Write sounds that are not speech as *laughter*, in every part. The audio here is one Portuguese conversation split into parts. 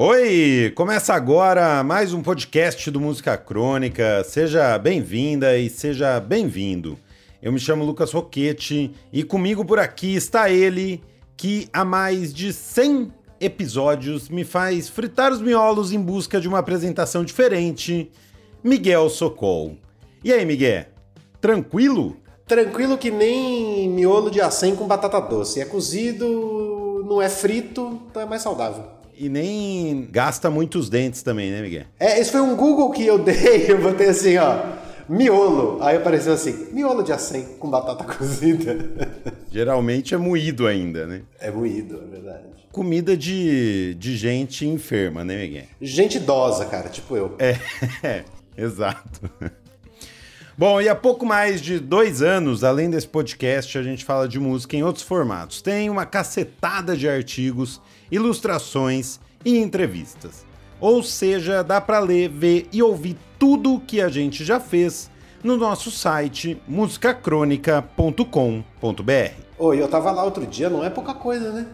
Oi, começa agora mais um podcast do Música Crônica. Seja bem-vinda e seja bem-vindo. Eu me chamo Lucas Roquete e comigo por aqui está ele que há mais de 100 episódios me faz fritar os miolos em busca de uma apresentação diferente, Miguel Socol. E aí, Miguel? Tranquilo? Tranquilo que nem miolo de acém com batata doce. É cozido, não é frito, então é mais saudável. E nem gasta muitos dentes também, né, Miguel? É, esse foi um Google que eu dei, *laughs* eu botei assim, ó, miolo. Aí apareceu assim, miolo de acém com batata *laughs* cozida. Geralmente é moído ainda, né? É moído, é verdade. Comida de, de gente enferma, né, Miguel? Gente idosa, cara, tipo eu. É, *laughs* é exato. Bom, e há pouco mais de dois anos, além desse podcast, a gente fala de música em outros formatos. Tem uma cacetada de artigos, ilustrações e entrevistas. Ou seja, dá para ler, ver e ouvir tudo que a gente já fez no nosso site musicacronica.com.br. Oi, eu tava lá outro dia, não é pouca coisa, né?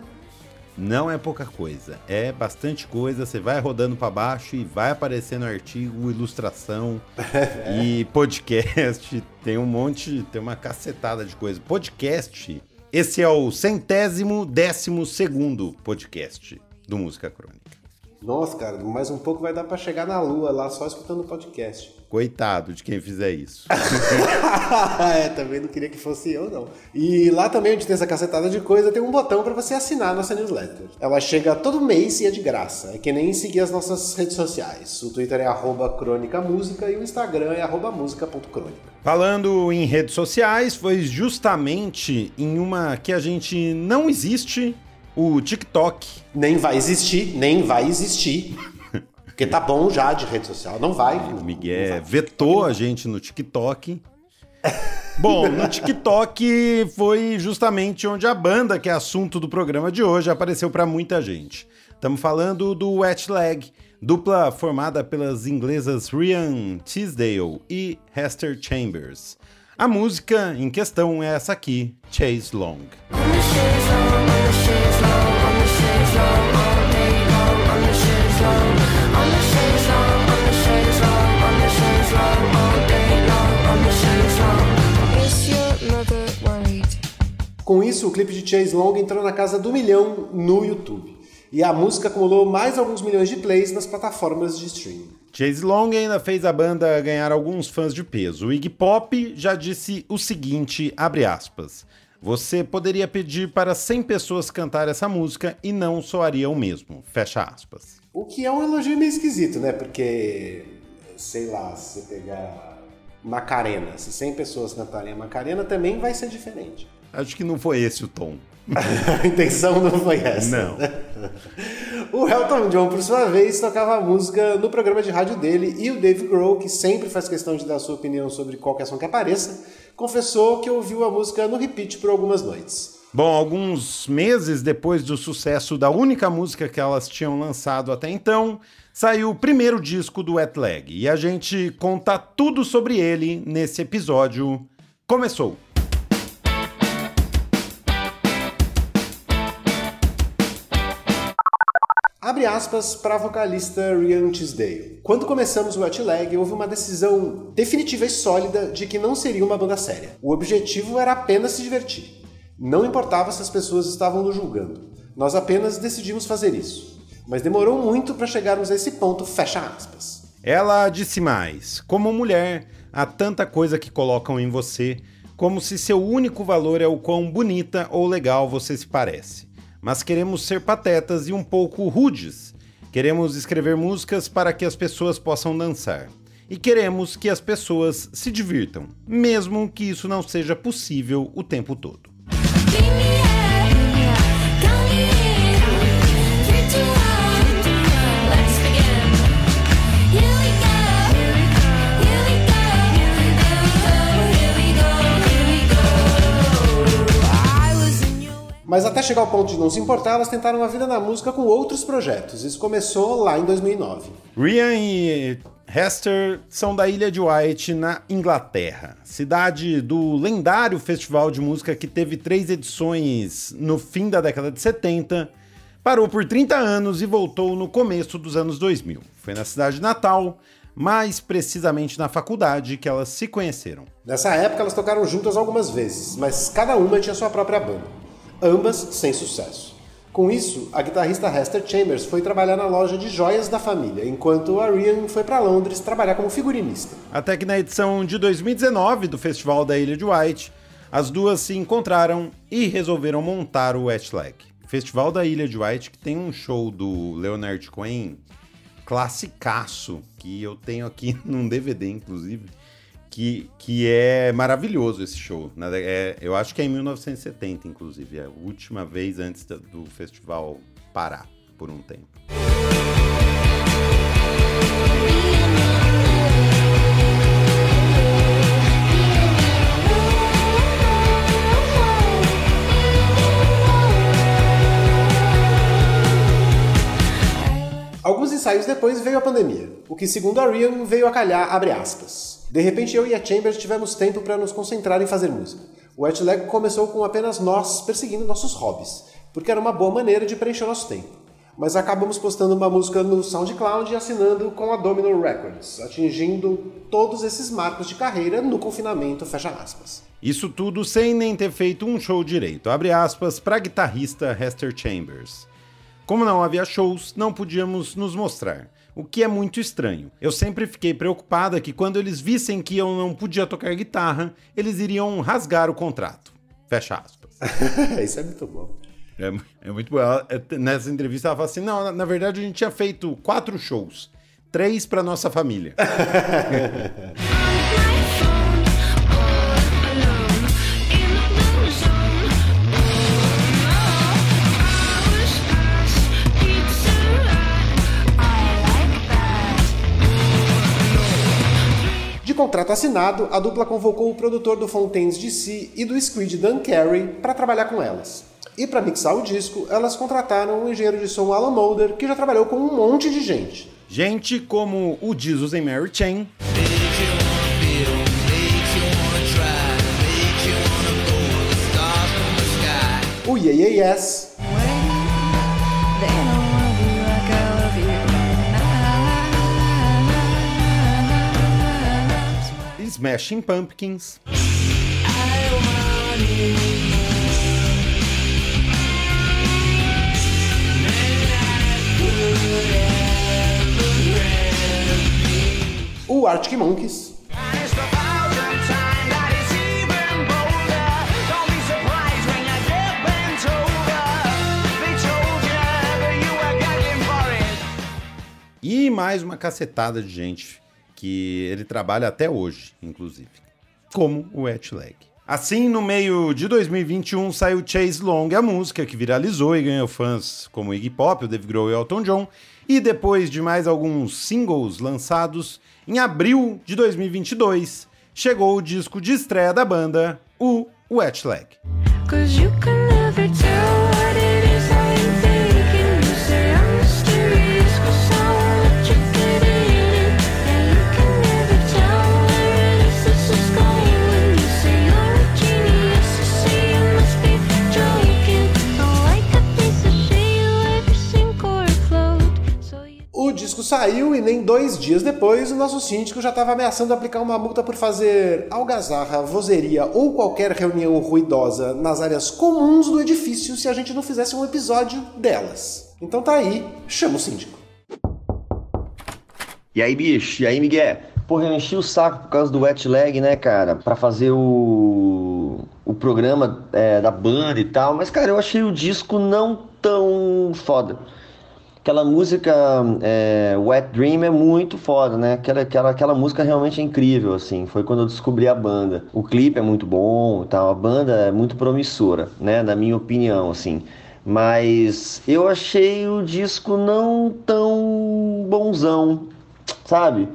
Não é pouca coisa, é bastante coisa. Você vai rodando para baixo e vai aparecendo artigo, ilustração *laughs* e podcast. Tem um monte, tem uma cacetada de coisa. Podcast, esse é o centésimo décimo segundo podcast do Música Crônica. Nossa, cara, mais um pouco vai dar para chegar na lua lá só escutando o podcast. Coitado de quem fizer isso. *laughs* é, também não queria que fosse eu, não. E lá também, onde tem essa cacetada de coisa, tem um botão para você assinar a nossa newsletter. Ela chega todo mês e é de graça. É que nem seguir as nossas redes sociais. O Twitter é arroba crônica música e o Instagram é arroba música.crônica. Falando em redes sociais, foi justamente em uma que a gente não existe, o TikTok. Nem vai existir, nem vai existir. Porque tá bom já de rede social, não vai. O Miguel vai. vetou a gente no TikTok. *laughs* Bom, no TikTok foi justamente onde a banda, que é assunto do programa de hoje, apareceu para muita gente. Estamos falando do Wet Leg, dupla formada pelas inglesas Ryan Tisdale e Hester Chambers. A música em questão é essa aqui, Chase Long. Com isso, o clipe de Chase Long entrou na casa do milhão no YouTube. E a música acumulou mais alguns milhões de plays nas plataformas de streaming. Chase Long ainda fez a banda ganhar alguns fãs de peso. O Iggy Pop já disse o seguinte, abre aspas, você poderia pedir para 100 pessoas cantar essa música e não soaria o mesmo, fecha aspas. O que é um elogio meio esquisito, né? Porque, sei lá, se você pegar Macarena, se 100 pessoas cantarem a Macarena, também vai ser diferente. Acho que não foi esse o tom. *laughs* a intenção não foi essa. Não. *laughs* o Elton John, por sua vez, tocava a música no programa de rádio dele e o Dave Grohl, que sempre faz questão de dar sua opinião sobre qualquer som que apareça, confessou que ouviu a música no repeat por algumas noites. Bom, alguns meses depois do sucesso da única música que elas tinham lançado até então, saiu o primeiro disco do Wet Leg e a gente conta tudo sobre ele nesse episódio. Começou! Abre aspas para a vocalista Ryan Tisdale. Quando começamos o Wet Leg, houve uma decisão definitiva e sólida de que não seria uma banda séria. O objetivo era apenas se divertir. Não importava se as pessoas estavam nos julgando. Nós apenas decidimos fazer isso. Mas demorou muito para chegarmos a esse ponto, fecha aspas. Ela disse mais: Como mulher, há tanta coisa que colocam em você, como se seu único valor é o quão bonita ou legal você se parece mas queremos ser patetas e um pouco rudes. Queremos escrever músicas para que as pessoas possam dançar. E queremos que as pessoas se divirtam, mesmo que isso não seja possível o tempo todo. Chegar ao ponto de não se importar, elas tentaram a vida na música com outros projetos. Isso começou lá em 2009. Ryan e Hester são da Ilha de White, na Inglaterra, cidade do lendário festival de música que teve três edições no fim da década de 70, Parou por 30 anos e voltou no começo dos anos 2000. Foi na cidade de Natal, mais precisamente na faculdade, que elas se conheceram. Nessa época elas tocaram juntas algumas vezes, mas cada uma tinha sua própria banda. Ambas sem sucesso. Com isso, a guitarrista Hester Chambers foi trabalhar na loja de joias da família, enquanto a Ryan foi para Londres trabalhar como figurinista. Até que na edição de 2019 do Festival da Ilha de White, as duas se encontraram e resolveram montar o Westlag. Festival da Ilha de White, que tem um show do Leonard Cohen classicaço, que eu tenho aqui *laughs* num DVD, inclusive, que, que é maravilhoso esse show. É, eu acho que é em 1970, inclusive. É a última vez antes do festival parar por um tempo. Ensaios depois veio a pandemia, o que segundo a Rian veio a calhar, abre aspas. De repente eu e a Chambers tivemos tempo para nos concentrar em fazer música. O Wetleg começou com apenas nós perseguindo nossos hobbies, porque era uma boa maneira de preencher nosso tempo. Mas acabamos postando uma música no SoundCloud e assinando com a Domino Records, atingindo todos esses marcos de carreira no confinamento, fecha aspas. Isso tudo sem nem ter feito um show direito, abre aspas, para guitarrista Hester Chambers. Como não havia shows, não podíamos nos mostrar, o que é muito estranho. Eu sempre fiquei preocupada que quando eles vissem que eu não podia tocar guitarra, eles iriam rasgar o contrato. Fecha aspas. *laughs* Isso é muito bom. É, é muito bom. Ela, é, nessa entrevista ela fala assim: não, na, na verdade a gente tinha feito quatro shows, três para nossa família. *laughs* De contrato assinado, a dupla convocou o produtor do Fontaines DC e do Squid Dan Carey para trabalhar com elas. E para mixar o disco, elas contrataram o engenheiro de som Alan Mulder, que já trabalhou com um monte de gente. Gente como o Jesus em Mary Chain. O Yeah Yeah Yes. Smashing Pumpkins. O Arctic Monkeys. E mais uma cacetada de gente que ele trabalha até hoje, inclusive, como o Leg. Assim, no meio de 2021, saiu Chase Long, a música que viralizou e ganhou fãs como Iggy Pop, o Dave Grohl e Elton John. E depois de mais alguns singles lançados, em abril de 2022, chegou o disco de estreia da banda, o Wet Leg. Saiu e nem dois dias depois o nosso síndico já estava ameaçando aplicar uma multa por fazer algazarra, vozeria ou qualquer reunião ruidosa nas áreas comuns do edifício se a gente não fizesse um episódio delas. Então tá aí, chama o síndico. E aí, bicho? E aí, Miguel? Porra, eu enchi o saco por causa do wet leg, né, cara? Pra fazer o, o programa é, da banda e tal. Mas, cara, eu achei o disco não tão foda. Aquela música é, Wet Dream é muito foda, né? Aquela, aquela, aquela música realmente é incrível, assim. Foi quando eu descobri a banda. O clipe é muito bom, tal. A banda é muito promissora, né? Na minha opinião, assim. Mas eu achei o disco não tão bonzão, sabe?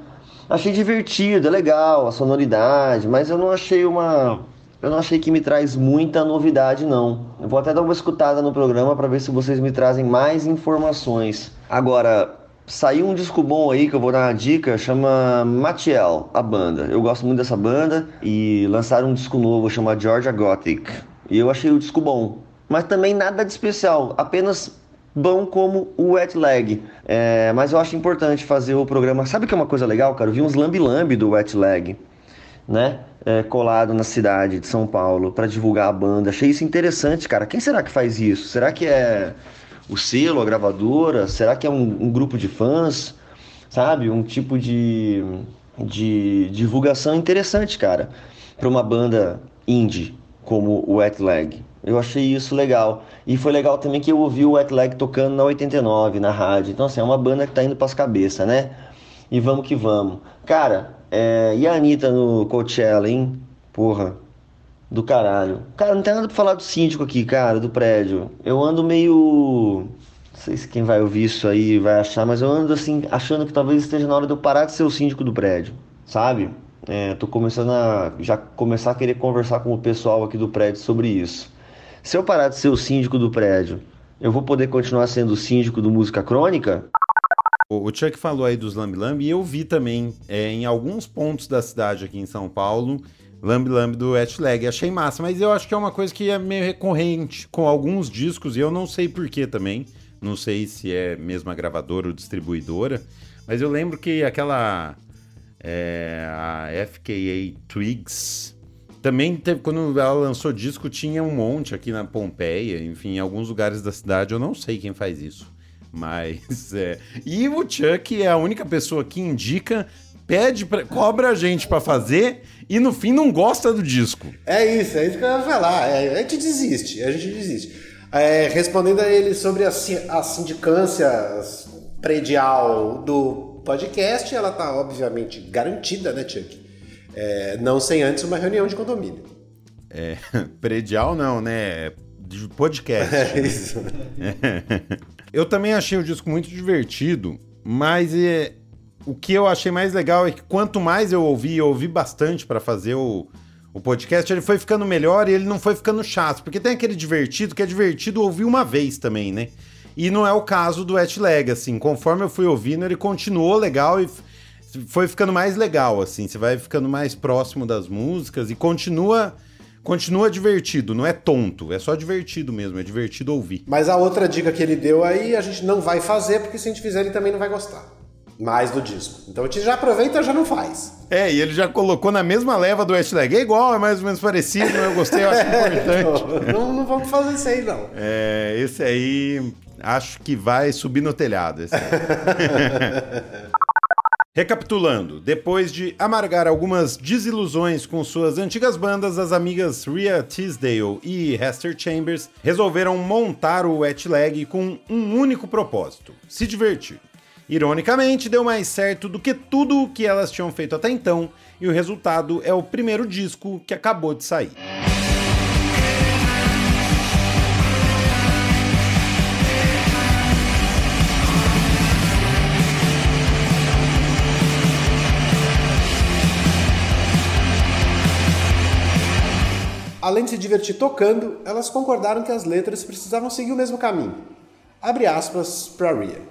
Achei divertido, é legal a sonoridade, mas eu não achei uma eu não achei que me traz muita novidade, não. Eu vou até dar uma escutada no programa para ver se vocês me trazem mais informações. Agora, saiu um disco bom aí que eu vou dar uma dica, chama Matiel, a banda. Eu gosto muito dessa banda e lançaram um disco novo chamado Georgia Gothic. E eu achei o disco bom, mas também nada de especial, apenas bom como o Wet Leg. É, mas eu acho importante fazer o programa. Sabe que é uma coisa legal, cara? Eu vi uns lambi-lambi do Wet Leg, né? É, colado na cidade de São Paulo para divulgar a banda. Achei isso interessante, cara. Quem será que faz isso? Será que é o selo, a gravadora? Será que é um, um grupo de fãs? Sabe? Um tipo de, de divulgação interessante, cara, para uma banda indie como o Wet Leg. Eu achei isso legal. E foi legal também que eu ouvi o Wet Leg tocando na 89, na rádio. Então, assim, é uma banda que tá indo pras cabeças, né? E vamos que vamos. Cara, é... e a Anitta no Coachella, hein? Porra, do caralho. Cara, não tem nada pra falar do síndico aqui, cara, do prédio. Eu ando meio. Não sei se quem vai ouvir isso aí vai achar, mas eu ando assim, achando que talvez esteja na hora de eu parar de ser o síndico do prédio, sabe? É, tô começando a já começar a querer conversar com o pessoal aqui do prédio sobre isso. Se eu parar de ser o síndico do prédio, eu vou poder continuar sendo o síndico do Música Crônica? O Chuck falou aí dos Lambi e eu vi também é, em alguns pontos da cidade aqui em São Paulo Lambi do Leg. Achei massa, mas eu acho que é uma coisa que é meio recorrente com alguns discos e eu não sei porquê também. Não sei se é mesmo a gravadora ou distribuidora, mas eu lembro que aquela é, a FKA Twigs também teve, quando ela lançou disco, tinha um monte aqui na Pompeia, enfim, em alguns lugares da cidade. Eu não sei quem faz isso. Mas é. E o Chuck é a única pessoa que indica, pede, pra, cobra a gente para fazer e no fim não gosta do disco. É isso, é isso que eu ia falar. É, a gente desiste, a gente desiste. É, respondendo a ele sobre a, a sindicância predial do podcast, ela tá obviamente garantida, né, Chuck? É, não sem antes uma reunião de condomínio. É, *laughs* predial não, né? De podcast. É isso. *laughs* eu também achei o disco muito divertido, mas é, o que eu achei mais legal é que quanto mais eu ouvi, eu ouvi bastante para fazer o, o podcast, ele foi ficando melhor e ele não foi ficando chato. Porque tem aquele divertido que é divertido ouvir uma vez também, né? E não é o caso do Et Leg, assim. Conforme eu fui ouvindo, ele continuou legal e foi ficando mais legal, assim. Você vai ficando mais próximo das músicas e continua. Continua divertido, não é tonto, é só divertido mesmo, é divertido ouvir. Mas a outra dica que ele deu aí, a gente não vai fazer, porque se a gente fizer, ele também não vai gostar mais do disco. Então a gente já aproveita e já não faz. É, e ele já colocou na mesma leva do Westlag. É igual, é mais ou menos parecido, eu gostei, eu acho *laughs* importante. não, não vamos fazer isso aí, não. É, esse aí acho que vai subir no telhado. *laughs* Recapitulando, depois de amargar algumas desilusões com suas antigas bandas, as amigas Rhea Tisdale e Hester Chambers resolveram montar o Wet Leg com um único propósito: se divertir. Ironicamente, deu mais certo do que tudo o que elas tinham feito até então, e o resultado é o primeiro disco que acabou de sair. Além de se divertir tocando, elas concordaram que as letras precisavam seguir o mesmo caminho. Abre aspas para Rhea.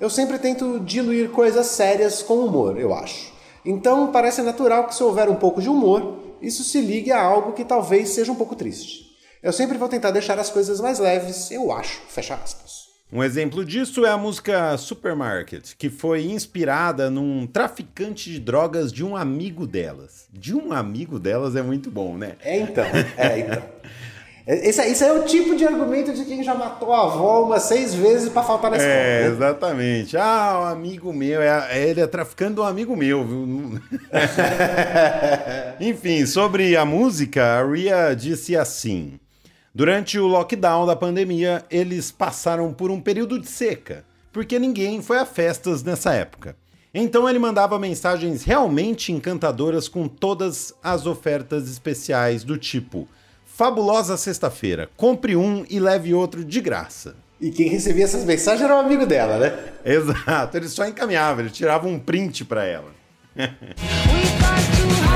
Eu sempre tento diluir coisas sérias com humor, eu acho. Então parece natural que se houver um pouco de humor, isso se ligue a algo que talvez seja um pouco triste. Eu sempre vou tentar deixar as coisas mais leves, eu acho. Fecha aspas. Um exemplo disso é a música Supermarket, que foi inspirada num traficante de drogas de um amigo delas. De um amigo delas é muito bom, né? É então, é então. Esse, esse é o tipo de argumento de quem já matou a avó umas seis vezes para faltar na escola. É, né? exatamente. Ah, um amigo meu, é, é, ele é traficando um amigo meu, viu? *laughs* Enfim, sobre a música, a Ria disse assim: Durante o lockdown da pandemia, eles passaram por um período de seca, porque ninguém foi a festas nessa época. Então ele mandava mensagens realmente encantadoras com todas as ofertas especiais do tipo Fabulosa sexta-feira. Compre um e leve outro de graça. E quem recebia essas mensagens era um amigo dela, né? *laughs* Exato, ele só encaminhava, ele tirava um print para ela. *laughs*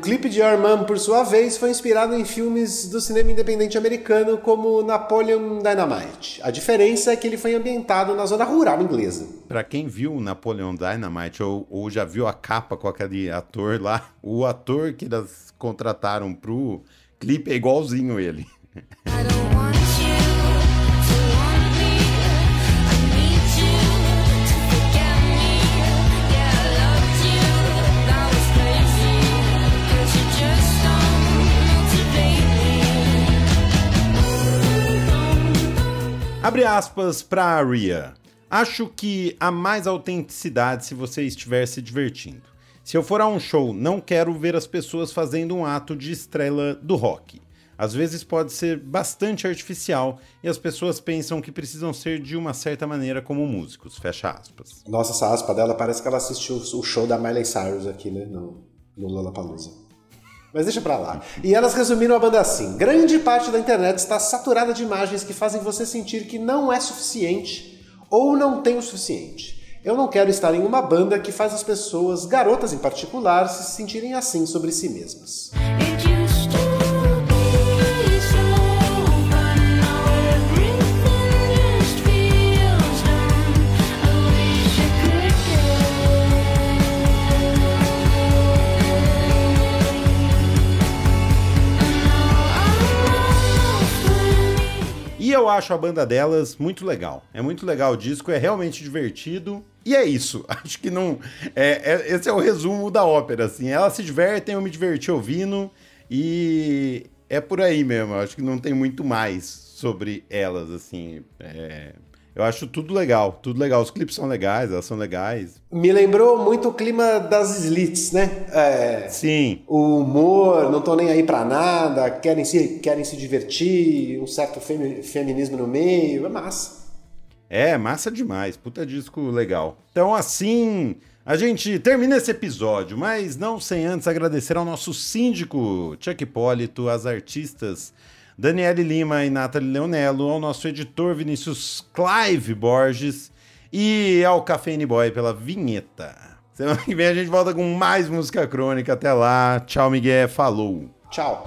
clipe de Armand, por sua vez, foi inspirado em filmes do cinema independente americano como Napoleon Dynamite. A diferença é que ele foi ambientado na zona rural inglesa. Para quem viu Napoleon Dynamite ou, ou, já viu a capa com aquele ator lá, o ator que elas contrataram pro clipe é igualzinho ele. Abre aspas para Ria. Acho que há mais autenticidade se você estiver se divertindo. Se eu for a um show, não quero ver as pessoas fazendo um ato de estrela do rock. Às vezes pode ser bastante artificial e as pessoas pensam que precisam ser de uma certa maneira como músicos. Fecha aspas. Nossa, essa aspa dela parece que ela assistiu o show da Miley Cyrus aqui, né? No, no Lollapalooza. Mas deixa pra lá. E elas resumiram a banda assim: grande parte da internet está saturada de imagens que fazem você sentir que não é suficiente ou não tem o suficiente. Eu não quero estar em uma banda que faz as pessoas, garotas em particular, se sentirem assim sobre si mesmas. Acho a banda delas muito legal. É muito legal o disco, é realmente divertido. E é isso. *laughs* Acho que não. É, é, esse é o resumo da ópera, assim. Elas se divertem, eu me diverti ouvindo. E é por aí mesmo. Acho que não tem muito mais sobre elas, assim. É, eu acho tudo legal, tudo legal. Os clipes são legais, elas são legais. Me lembrou muito o clima das Slits, né? É, Sim. O humor, não tô nem aí pra nada, querem se, querem se divertir, um certo femi feminismo no meio, é massa. É, massa demais, puta disco legal. Então, assim, a gente termina esse episódio, mas não sem antes agradecer ao nosso síndico, Chuck Hipólito, às artistas Daniele Lima e Nathalie Leonello, ao nosso editor Vinícius Clive Borges e ao Cafeine Boy pela vinheta. Semana que vem a gente volta com mais música crônica. Até lá. Tchau, Miguel. Falou. Tchau.